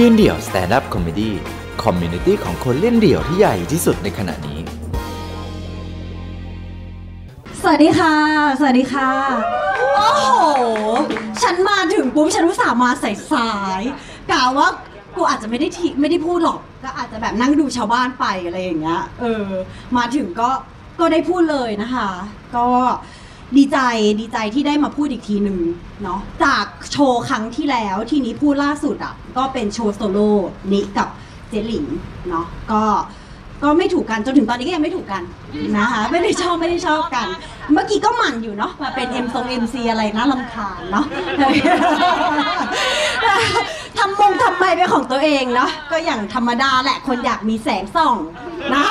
ยืนเดี่ยว stand-up comedy community ของคนเล่นเดี่ยวที่ใหญ่ที่สุดในขณะนี้ สวัสดีค่ะ สวัสดีค่ะ โอ้โห ฉันมาถึงปุ๊บฉันรู้สาห์มาใส่สายกล่าวว่ากูอาจจะไม่ได้ทีไม่ได้พูดหรอก ก็อาจจะแบบนั่งดูชาวบ้านไปอะไรอย่างเงี้ย เออ มาถึงก็ ก็ได้พูดเลยนะคะ ก็ ดีใจดีใจที่ได้มาพูดอีกทีหนึ่งเนาะจากโชว์ครั้งที่แล้วทีนี้พูดล่าสุดอะก็เป็นโชว์โซโล่นิกับเจหลิงเนาะก็ก็ไม่ถูกกันจนถึงตอนนี้ก็ยังไม่ถูกกันนะคะไม่ได้ชอบไม่ได้ชอบกัน เมื่อกี้ก็หมั่นอยู่เนาะมาเป็น M ทรง MC อะไรนะลำคาญเนาะทำมงทำไมเป็นของตัวเองเนาะก็อย่างธรรมดาแหละคนอยากมีแสงส่องนะ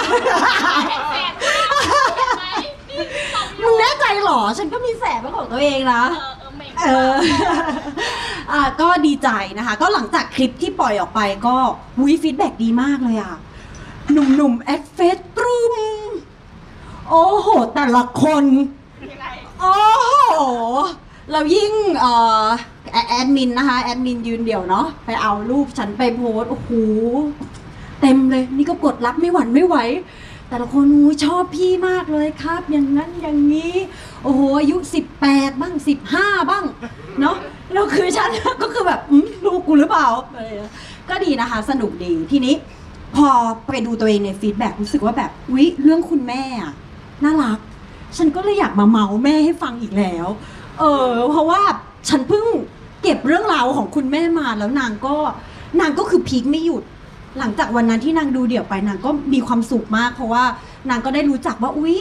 มึงแน่ใจเหรอ ฉันก็มีแสงเป็นของตัวเองนะเอออะก็ดีใจนะคะ ก็หลังจากคลิปที่ปล่อยออกไปก็ feedback ดีมากเลยอะ หนุ่มๆ add Face ตรึมโอ้โห แต่ละคนโอ้โห เรายิ่งเอ่อแอแอดมินนะคะ แอดมินยืนเดี่ยวเนาะไปเอารูปฉันไปโพสต์โอ้โห เต็มเลย นี่ก็กดรับไม่หวั่นไม่ไหว แต่ละคนอู้ชอบพี่มากเลยครับ อย่างนั้นอย่างนี้ โอ้โหอายุ 18 บ้าง 15 บ้างเนาะแล้วคือฉัน ก็คือแบบลูกกูหรือเปล่าอะไรอย่างเงี้ยก็ดีนะคะ สนุกดีทีนี้ พอไปดูตัวเองในฟีดแบ็รู้สึกว่าแบบวิเรื่องคุณแม่อะน่ารัก ฉันก็เลยอยากมาเมาแม่ให้ฟังอีกแล้ว เออ เพราะว่าฉันเพิ่งเก็บเรื่องราวของคุณแม่มาแล้วนางก็นางก็คือ peak ไม่หยุด หลังจากวันนั้นที่นางดูเดี่ยวไปนางก็มีความสุขมาก เพราะว่านางก็ได้รู้จักว่าอุ๊ย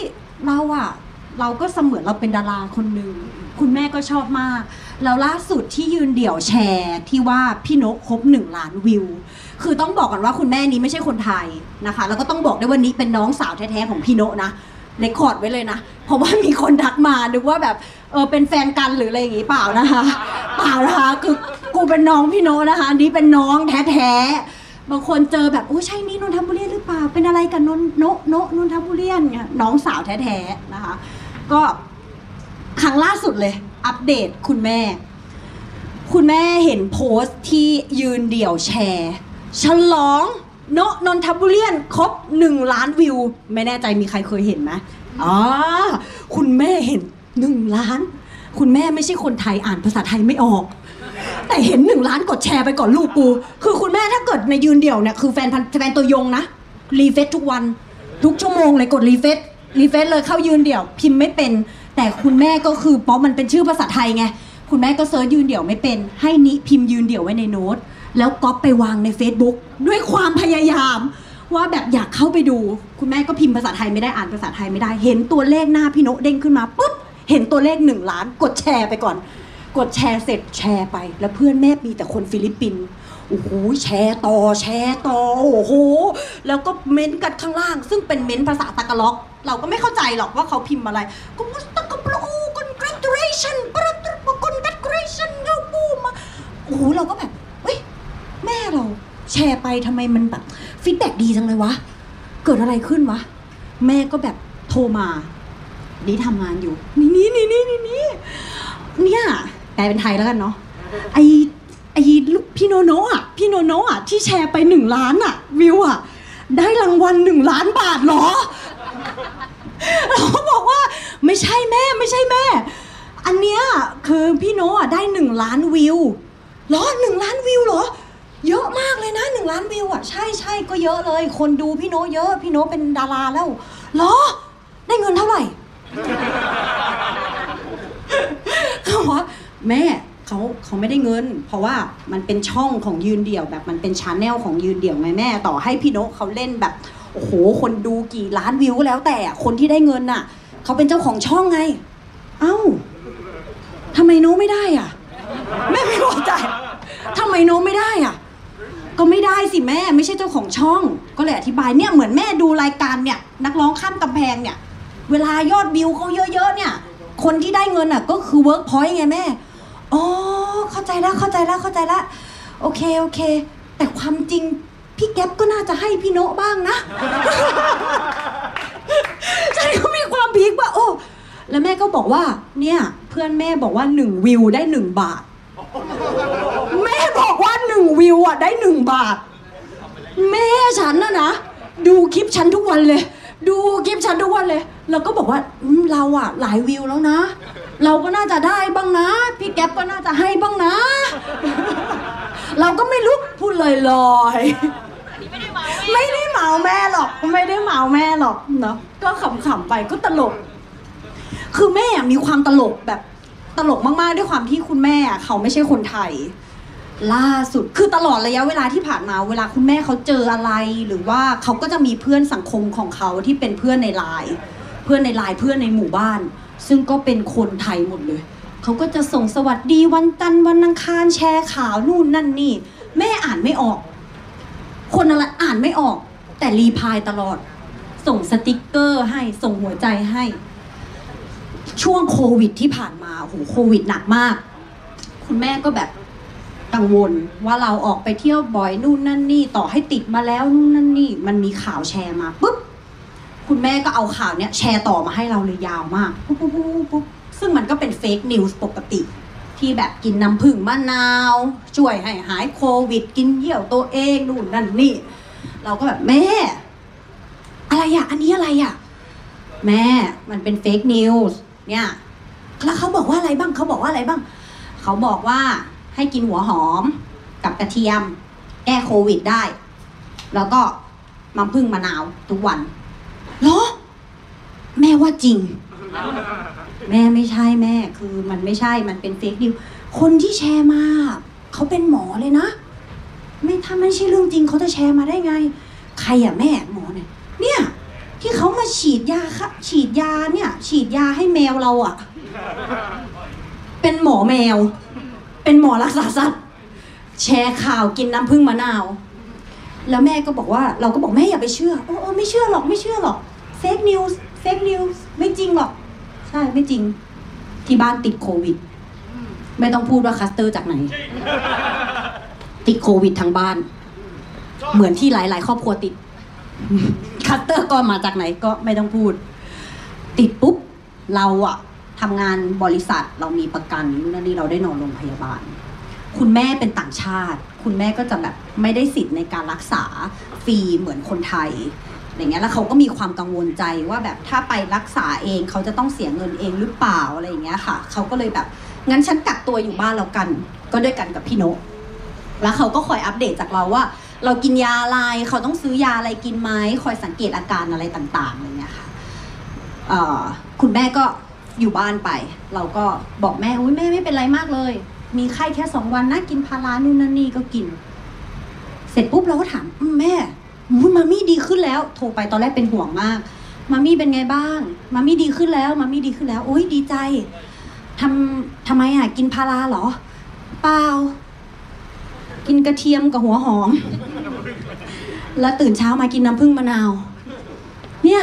เราอะเราก็เสมือนเราเป็นดาราคนหนึ่งคุณแม่ก็ชอบมากแล้วล่าสุดที่ยืนเดี่ยวแชร์ที่ว่าพี่โน้ครบหนึ่งล้านวิว คือต้องบอกก่อนว่าคุณแม่นี้ไม่ใช่คนไทยนะคะ แล้วก็ต้องบอกด้วยว่านี้เป็นน้องสาวแท้ๆของพี่โน้นะ record ไว้เลยนะ เพราะว่ามีคนทักมานึกว่าแบบเออเป็นแฟนกันหรืออะไรอย่างงี้เปล่านะคะเปล่านะคะคือกูเป็นน้องพี่โนนะคะนี้เป็นน้องแท้ๆ บางคนเจอแบบโอ้ใช่นี่นนทบุรีหรือเปล่า เป็นอะไรกันนนโนโนะนนทบุรีเนี่ยน้องสาวแท้ๆนะคะ ก็ครั้งล่าสุดเลย อัปเดตคุณแม่ คุณแม่เห็นโพสต์ที่ยืนเดี่ยวแชร์ ฉลองโนะนนทบุรีครบหนึ่งล้านวิว ไม่แน่ใจมีใครเคยเห็นไหมอ๋อคุณแม่เห็นหนึ่งล้าน คุณแม่ไม่ใช่คนไทยอ่านภาษาไทยไม่ออก แต่เห็นหนึ่งล้านกดแชร์ไปก่อนลูกกู คือคุณแม่ถ้าเกิดในยืนเดี่ยวเนี่ยคือแฟนพันแฟนตัวยงนะ refresh ทุกวัน ทุกชั่วโมงเลยกด refresh refresh เลยเข้ายืนเดี่ยว พิมพ์ไม่เป็น แต่คุณแม่ก็คือเพราะมันเป็นชื่อภาษาไทยไงคุณแม่ก็ search ยืนเดี่ยวไม่เป็น ให้นิพิมพ์ยืนเดี่ยวไว้ในโน้ตแล้วก๊อปไปวางใน Facebook ด้วยความพยายาม ว่าแบบอยากเข้าไปดู คุณแม่ก็พิมพ์ภาษาไทยไม่ได้อ่านภาษาไทยไม่ได้ เห็นตัวเลขหน้าพี่โนเด้งขึ้นมาปุ๊บเห็นตัวเลขหนึ่งล้านกดแชร์ไปก่อน กดแชร์เสร็จแชร์ไป แล้วเพื่อนแม่มีแต่คนฟิลิปปินส์โอ้โหแชร์ต่อแชร์ต่อโอ้โห แล้วก็เม้นต์กันข้างล่าง ซึ่งเป็นเม้นต์ภาษาตากาล็อก เราก็ไม่เข้าใจหรอกว่าเขาพิมพ์อะไรก็มุสตากาโปร congratulation ปรตร congratulation เงาปูมาโอ้โหเราก็แบบเฮ้ยแม่เราแชร์ไปทำไมมันแบบฟีดแบ็ดีจังเลยวะ เกิดอะไรขึ้นวะ แม่ก็แบบโทรมานี่ทำงานอยู่ นี่นี่นี่นี่นี่เนี่ย แปลเป็นไทยแล้วกันเนาะไอไอพี่โนโนะอะพี่โนโนะอะที่แชร์ไปหนึ่งล้านอะวิวอะได้รางวัลหนึ่งล้านบาทเหรอเราบอกว่าไม่ใช่แม่ไม่ใช่แม่ อันเนี้ยคือพี่โนอะได้หนึ่งล้านวิวเหรอหนึ่งล้านวิวเหรอ เยอะมากเลยนะหนึ่งล้านวิวอะใช่ใช่ก็เยอะเลย คนดูพี่โนะเยอะ พี่โนะเป็นดาราแล้วเหรอ ได้เงินเท่าไหร่ เขาบอกว่า แม่เขาเขาไม่ได้เงิน เพราะว่ามันเป็นช่องของยืนเดี่ยวแบบมันเป็นชาแนลของยืนเดี่ยวไงแม่ ต่อให้พี่นกเขาเล่นแบบโอ้โห คนดูกี่ล้านวิวก็แล้วแต่คนที่ได้เงินน่ะเขาเป็นเจ้าของช่องไง เอ้าทำไมโน้ไม่ได้อะ แม่ไม่เข้าใจทำไมโน้ไม่ได้อะ ก็ไม่ได้สิแม่ไม่ใช่เจ้าของช่อง ก็เลยอธิบายเนี่ยเหมือนแม่ดูรายการเนี่ย นักร้องข้ามกำแพงเนี่ย เวลายอดวิวเขาเยอะๆเนี่ย คนที่ได้เงินอะ ก็คือเวิร์กพอยต์ไงแม่ อ๋อเข้าใจแล้วเข้าใจแล้วเข้าใจแล้วโอเคโอเค แต่ความจริงพี่แก๊ปก็น่าจะให้พี่โนะบ้างนะฉันก็มีความพีคว่าโอ้แล้วแม่ก็บอกว่า เนี่ย เพื่อนแม่บอกว่าหนึ่งวิวได้หนึ่งบาท แม่บอกว่าหนึ่งวิวอะได้หนึ่งบาท แม่ฉันนะนะดูคลิปฉันทุกวันเลย ดูคลิปฉันทุกวันเลยแล้วก็บอกว่าเราอะ หลายวิวแล้วนะ เราก็น่าจะได้บ้างนะพ แก๊ปก็น่าจะให้บ้างนะ เราก็ไม่รู้พูดลอยลอยไม่ได้เมาแม่หรอก ไม่ได้เมาแม่หรอกเนาะก็ขำๆไปก็ตลก คือแม่อะมีความตลกแบบตลกมากๆ ด้วยความที่คุณแม่เขาไม่ใช่คนไทย ล่าสุดคือตลอดระยะเวลาที่ผ่านมา เวลาคุณแม่เขาเจออะไร หรือว่าเขาก็จะมีเพื่อนสังคมของเขาที่เป็นเพื่อนในไลน์เพื่อนในไลน์เพื่อนในหมู่บ้าน ซึ่งก็เป็นคนไทยหมดเลย เขาก็จะส่งสวัสดีวันจันทร์วันอังคารแชร์ข่าวนู่นนั่นนี่ แม่อ่านไม่ออก คนอะไรอ่านไม่ออก แต่รีพายตลอด ส่งสติกเกอร์ให้ส่งหัวใจให้ ช่วงโควิดที่ผ่านมาโอ้โหโควิดหนักมาก คุณแม่ก็แบบกังวลว่าเราออกไปเที่ยวบ่อยนู่นนั่นนี่ ต่อให้ติดมาแล้วนู่นนั่นนี่ มันมีข่าวแชร์มาปุ๊บคุณแม่ก็เอาข่าวเนี้ยแชร์ต่อมาให้เราเลยยาวมากปุ๊บปุ๊บปุ๊บปุ๊บ ซึ่งมันก็เป็น fake news ปกติ ที่แบบกินน้ำผึ้งมะนาว ช่วยให้หายโควิด กินเยี่ยวตัวเองนู่นนั่นนี่ เราก็แบบแม่ อะไรอะอันนี้อะไรอะแม่มันเป็น fake news เนี่ยแล้วเขาบอกว่าอะไรบ้างเขาบอกว่าอะไรบ้าง เขาบอกว่าให้กินหัวหอมกับกระเทียม แก้โควิดได้ แล้วก็น้ำผึ้งมะนาวทุกวันเหรอ แม่ว่าจริง แม่ไม่ใช่แม่คือมันไม่ใช่มันเป็น fake news คนที่แชร์มาเขาเป็นหมอเลยนะ ไม่ถ้าไม่ใช่เรื่องจริงเขาจะแชร์มาได้ไง ใครอะแม่หมอเนี่ยเนี่ย ที่เขามาฉีดยาค่ะฉีดยาเนี่ย ฉีดยาให้แมวเราอะเป็นหมอแมว เป็นหมอรักษาสัตว์แชร์ข่าวกินน้ำผึ้งมะนาว แล้วแม่ก็บอกว่าเราก็บอกแม่อย่าไปเชื่อโอ้โอ้ไม่เชื่อหรอกไม่เชื่อหรอก fake news fake news ไม่จริงหรอก ใช่ไม่จริงที่บ้านติดโควิด ไม่ต้องพูดว่าคลัสเตอร์จากไหน ติดโควิดทั้งบ้าน เหมือนที่หลาย ๆ ครอบครัวติด คลัสเตอร์ก็มาจากไหนก็ไม่ต้องพูด ติดปุ๊บเราอะทำงานบริษัทเรามีประกันนู่นนนนี่เราได้นอนโรงพยาบาล คุณแม่เป็นต่างชาติ คุณแม่ก็จะแบบไม่ได้สิทธิ์ในการรักษาฟรีเหมือนคนไทย อย่างเงี้ยแล้วเขาก็มีความกังวลใจว่าแบบถ้าไปรักษาเองเขาจะต้องเสียเงินเองหรือเปล่าอะไรอย่างเงี้ยค่ะ เขาก็เลยแบบงั้นฉันกักตัวอยู่บ้านแล้วกัน ก็ด้วยกันกับพี่โนแล้วเขาก็คอยอัปเดตจากเราว่า เรากินยาอะไรเขาต้องซื้อยาอะไรกินไหมคอยสังเกตอาการอะไรต่างๆอะไรเงี้ยค่ะคุณแม่ก็อยู่บ้านไป เราก็บอกแม่อุ้ยแม่ไม่เป็นไรมากเลย มีไข้แค่สองวันนะกินพารานู่นนั่นนี่ก็กิน เสร็จปุ๊บเราก็ถามแม่ อุ๊ยมามี่ดีขึ้นแล้ว โทรไปตอนแรกเป็นห่วงมากมามี่เป็นไงบ้าง มามี่ดีขึ้นแล้ว มามี่ดีขึ้นแล้ว โอ้ยดีใจทำทำไมอะ กินพาราเหรอ เปล่า กินกระเทียมกับหัวหอม แล้วตื่นเช้ามากินน้ำผึ้งมะนาว เนี่ย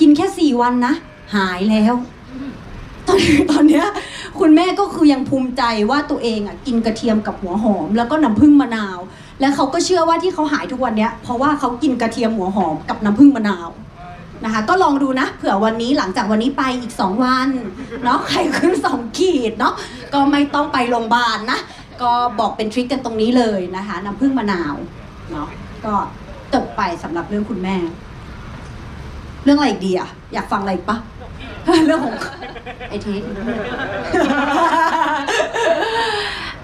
กินแค่สี่วันนะ หายแล้ว ตอนตอนเนี้ย คุณแม่ก็คือยังภูมิใจว่าตัวเองอะ กินกระเทียมกับหัวหอม แล้วก็น้ำผึ้งมะนาว แล้วเขาก็เชื่อว่าที่เขาหายทุกวันเนี้ยเพราะว่าเขากินกระเทียมหัวหอมกับน้ำผึ้งมะนาวนะคะก็ลองดูนะเผื่อวันนี้หลังจากวันนี้ไปอีก 2 วันเนาะใครขึ้น 2 ขีดเนาะก็ไม่ต้องไปโรงพยาบาลนะ ก็บอกเป็นทริคกันตรงนี้เลยนะคะน้ำผึ้งมะนาวเนาะก็จบไปสำหรับเรื่องคุณแม่ เรื่องอะไรอีกดีอะอยากฟังอะไรปะเรื่องของไอเทส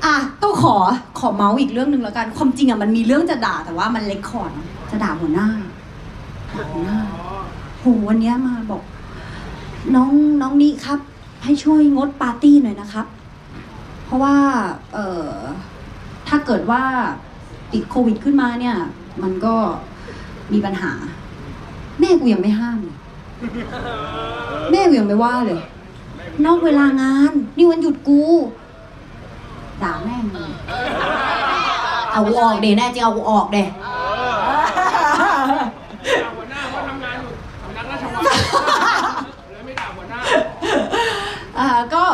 อะ ขอขอเม้าท์อีกเรื่องหนึ่งแล้วกัน ความจริงอะมันมีเรื่องจะด่าแต่ว่ามัน record จะด่าหัวหน้าด่าหัวหน้าโหวันเนี้ยมาบอก น้องน้องนี่ครับ ให้ช่วยงดปาร์ตี้หน่อยนะครับ เพราะว่าเอ่อถ้าเกิดว่าติดโควิดขึ้นมาเนี่ย มันก็มีปัญหา แม่กูยังไม่ห้ามเลยแม่กูยังไม่ว่าเลย นอกเวลางาน นี่วันหยุดกู ด่าแม่งเลยเอากูออกเดแน่จริงเอากูออกเดหัวหน้าว่าทำงานอยู่สำนักราชวังเลยไม่ด่าหัวหน้าอ่าก็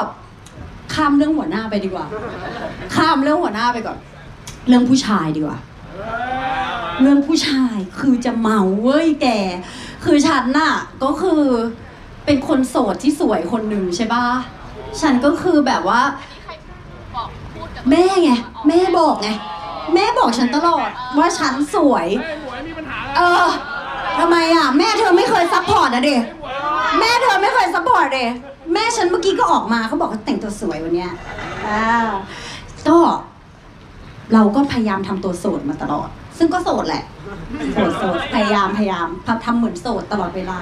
ข้ามเรื่องหัวหน้าไปดีกว่า ข้ามเรื่องหัวหน้าไปก่อน เรื่องผู้ชายดีกว่า เรื่องผู้ชายคือจะเมาเว้ยแก คือฉันน่ะก็คือเป็นคนโสดที่สวยคนหนึ่งใช่ปะฉันก็คือแบบว่า แม่ไง แม่บอกไง แม่บอกฉันตลอดว่าฉันสวย เฮ้ยหมวยมีปัญหาเออทำไมอะ แม่เธอไม่เคย support นะเด็แม่เธอไม่เคย support เด็แม่ฉันเมื่อกี้ก็ออกมาเขาบอกว่าแต่งตัวสวยวันเนี้ยอ่าก็เราก็พยายามทำตัวโสดมาตลอด ซึ่งก็โสดแหละ โสดโสดพยายามพยายามทำทำเหมือนโสดตลอดเวลา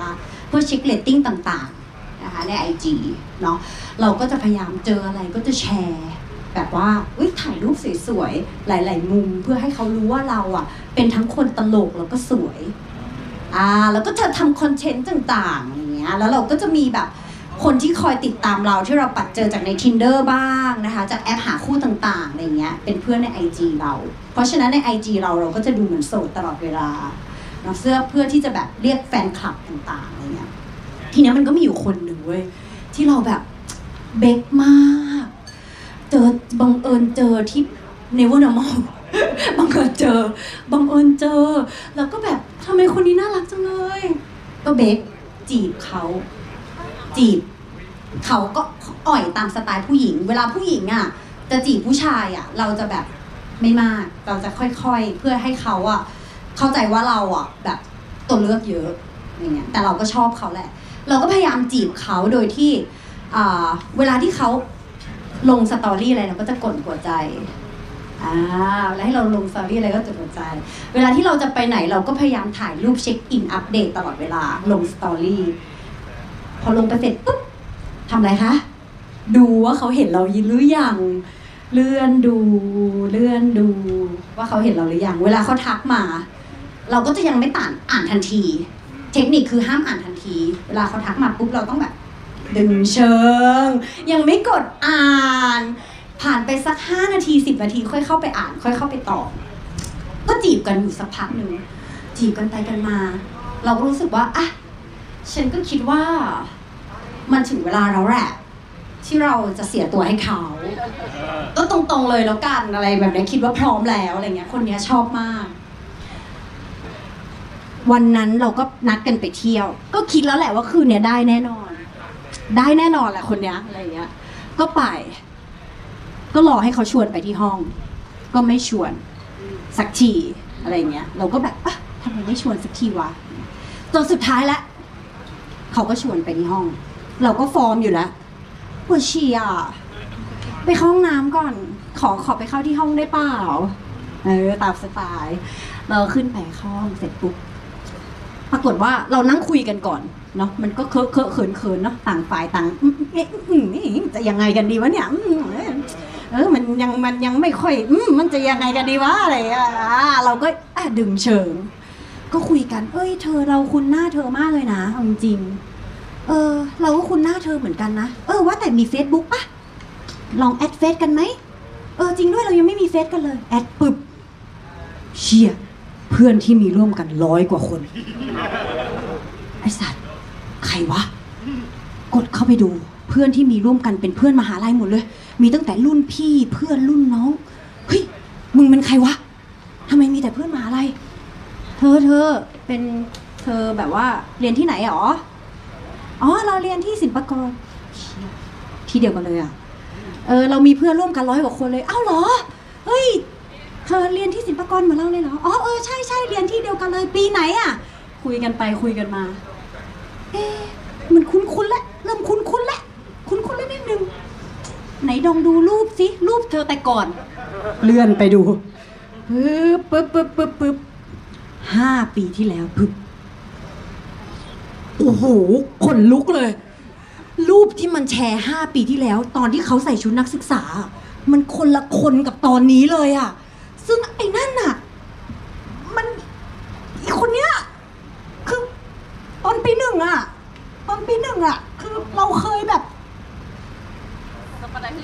เพื่อเช็คเรตติ้งต่างๆนะคะใน IG เนาะเราก็จะพยายามเจออะไรก็จะแชร์ แบบว่าอุ้ยถ่ายรูปสวยๆ หลาย ๆ มุมเพื่อให้เขารู้ว่าเราอะ เป็นทั้งคนตลกแล้วก็สวยอ่าแล้วก็จะทำคอนเทนต์ต่างๆอย่างเงี้ยแล้วเราก็จะมีแบบคนที่คอยติดตามเราที่เราปัดเจอจากใน tinder บ้างนะคะจากแอปหาคู่ต่างๆอะไรเงี้ยเป็นเพื่อนใน IG เรา เพราะฉะนั้นใน IG เราเราก็จะดูเหมือนโสดตลอดเวลาเนาเสื้อเพื่อที่จะแบบเรียกแฟนคลับต่างๆอะไรเงี้ยทีนี้มันก็มีอยู่คนหนึ่งเว้ยที่เราแบบเบกมาก บังเอิญเจอที่ Never Normal บังเอิญเจอ บังเอิญเจอ แล้วก็แบบทำไมคนนี้น่ารักจังเลย ก็เบคจีบเขา จีบ เขาก็อ่อยตามสไตล์ผู้หญิง เวลาผู้หญิงอะ จะจีบผู้ชายอะ เราจะแบบไม่มาก เราจะค่อยๆ เพื่อให้เขาอะ เข้าใจว่าเราอะ แบบตัวเลือกเยอะอย่างเงี้ยแต่เราก็ชอบเขาแหละ เราก็พยายามจีบเขาโดยที่เวลาที่เขา ลง story อะไรเราก็จะกดหัวใจอ่าแล้วให้เราลง story อะไรก็จะกดใจ เวลาที่เราจะไปไหนเราก็พยายามถ่ายรูป check in อัปเดตตลอดเวลาลง story พอลงไปเสร็จปุ๊บทำอะไรคะ ดูว่าเขาเห็นเรายินหรือยังเลื่อนดูเลื่อนดู ว่าเขาเห็นเราหรือยัง เวลาเขาทักมา เราก็จะยังไม่อ่านอ่านทันที เทคนิคคือห้ามอ่านทันที เวลาเขาทักมาปุ๊บเราต้องแบบ ดึงเชิง ยังไม่กดอ่าน ผ่านไปสักห้านาทีสิบนาที ค่อยเข้าไปอ่าน ค่อยเข้าไปตอบก็จีบกันอยู่สักพักหนึ่งจีบกันไปกันมา เราก็รู้สึกว่าอะฉันก็คิดว่ามันถึงเวลาแล้วแหละที่เราจะเสียตัวให้เขา ก็ตรงๆเลยแล้วกันอะไรแบบนี้คิดว่าพร้อมแล้วอะไรเงี้ย คนเนี้ยชอบมาก วันนั้นเราก็นัดกันไปเที่ยว ก็คิดแล้วแหละว่าคืนเนี้ยได้แน่นอน ได้แน่นอนแหละคนเนี้ยอะไรเงี้ย ก็ไป ก็รอให้เขาชวนไปที่ห้อง ก็ไม่ชวนสักทีอะไรเงี้ย เราก็แบบอะทำไมไม่ชวนสักทีวะจนสุดท้ายล้วเขาก็ชวนไปที่ห้อง เราก็ฟอร์มอยู่แล้วปวดฉี่อะไปเข้าห้องน้ำก่อน ขอขอไปเข้าที่ห้องได้เปล่าเออตามสไตล์เราขึ้นไปเข้าห้องเสร็จปุ๊บ ปรากฏว่าเรานั่งคุยกันก่อนเนาะมันก็เคอะเคอะเขินเขินเนาะต่างฝ่ายต่างอืมเอ๊ะจะยังไงกันดีวะเนี่ยอืมเออเออมันยังมันยังไม่ค่อยอมมันจะยังไงกันดีวะอะไรอะเราก็อะดึงเชิง ก็คุยกัน เอ้ย เธอเราคุ้นหน้าเธอมากเลยนะจริงเออ เราก็คุ้นหน้าเธอเหมือนกันนะเออว่าแต่มี Facebook ปะลองแอดเฟซกันไหมเออจริงด้วยเรายังไม่มีเฟซกันเลยแอดปึบเชีย พื่อนที่มีร่วมกันร้อยกว่าคน ไอสัตว์ใครวะ กดเข้าไปดู เพื่อนที่มีร่วมกันเป็นเพื่อนมหาลัยหมดเลย มีตั้งแต่รุ่นพี่เพื่อนรุ่นน้อง เฮ้ย มึงเป็นใครวะทำไมมีแต่เพื่อนมหาลัย เธอเธอเป็นเธอแบบว่าเรียนที่ไหนหรออ๋อ เราเรียนที่ศิลปากร ที่เดียวกันเลยอะ เออ เรามีเพื่อนร่วมกันร้อยกว่าคนเลย เอ้าเหรอ เฮ้ย เธอเรียนที่ศิลปากรเหมาเราเลยเหรอ อ๋อเออใช่ใช่เรียนที่เดียวกันเลยปีไหนอะ คุยกันไปคุยกันมา เอ๊ะมันคุ้นคุ้นๆแล้วเริ่มคุ้นคุ้นๆแล้วคุ้นคุ้นๆแล้วนิดนึง ไหนลองดูรูปสิรูปเธอแต่ก่อน เลื่อนไปดูปึ๊บปึ๊บปึ๊บปึ๊บปึ๊บห้าปีที่แล้วปึ๊บโอ้โหขนลุกเลย รูปที่มันแชร์ห้าปีที่แล้ว ตอนที่เขาใส่ชุดนักศึกษา มันคนละคนกับตอนนี้เลยอะ ซึ่งไอ้นั่นน่ะ มันอีคนเนี้ยคือตอนปีหนึ่งอะตอนปีหนึ่งอะคือเราเคยแบบ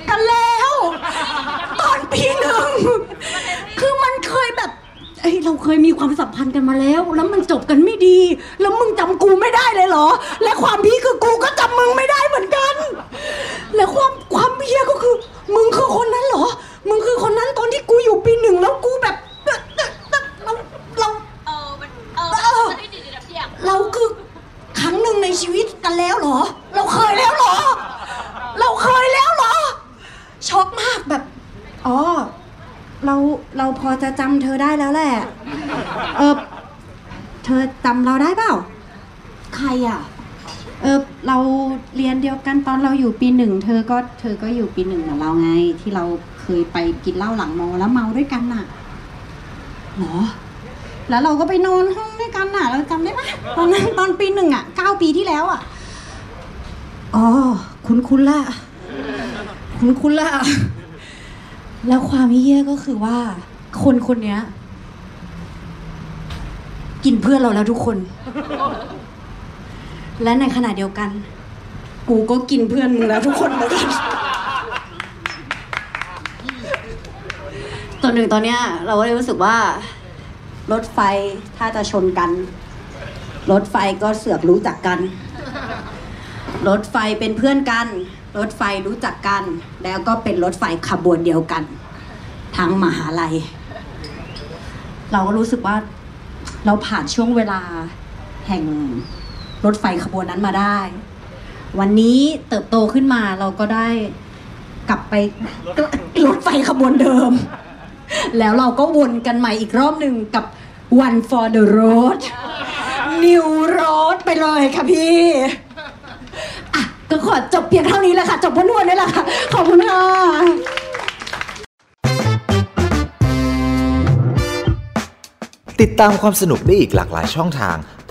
กันแล้ว ตอนปีหนึ่งคือมันเคยแบบเอ้ยเราเคยมีความสัมพันธ์กันมาแล้ว แล้วมันจบกันไม่ดี แล้วมึงจำกูไม่ได้เลยเหรอ และความพีคคือกูก็จำมึงไม่ได้เหมือนกัน และความความเพียก็คือ มึงคือคนนั้นเหรอ มึงคือคนนั้นตอนที่กูอยู่ปีหนึ่งแล้วกูแบบเราเรา เออ มัน เออ เออ มันไม่ดีดีนะเพียง เราคือครั้งหนึ่งในชีวิตกันแล้วเหรอ เราเคยแล้วเหรอ เราเคยแล้วเหรอ ช็อกมากแบบ อ๋อ เราเรา เราพอจะจำเธอได้แล้วแหละ เออ เธอจำเราได้เปล่า ใครอะ เออ เราเรียนเดียวกันตอนเราอยู่ปีหนึ่ง เธ อก็เธอก็อยู่ปีหนึ่งเหมือนเราไง ที่เราเคยไปกินเหล้าหลังมอแล้วเมาด้วยกันน่ะเหรอแล้วเราก็ไปนอนห้องด้วยกันน่ะ เราจำได้ปะตอนนั้นตอนปีหนึ่งอะเก้าปีที่แล้วอะอ๋อคุ้นคุ้นละคุ้นคุ้นละแล้วความเยี่ยก็คือว่า คนคนนี้กินเพื่อนเราแล้วทุกคน และในขณะเดียวกัน กูก็กินเพื่อนมึงแล้วทุกคนเหมือนกันตัวหนึ่งตอนเนี้ยเราก็เลยรู้สึกว่า รถไฟถ้าจะชนกัน รถไฟก็เสือกรู้จักกัน รถไฟเป็นเพื่อนกัน รถไฟรู้จักกัน แล้วก็เป็นรถไฟขบวนเดียวกันทั้งมหาลัย เราก็รู้สึกว่าเราผ่านช่วงเวลาแห่งรถไฟขบวนนั้นมาได้ วันนี้เติบโตขึ้นมาเราก็ได้กลับไปรถไฟขบวนเดิม แล้วเราก็วนกันใหม่อีกรอบหนึ่งกับ one for the road new road ไปเลยค่ะพี่อะก็ขอจบเพียงเท่านี้แหละค่ะ จบวนๆนี่แหละค่ะ ขอบคุณค่ะติดตามความสนุกได้อีกหลากหลายช่องทาง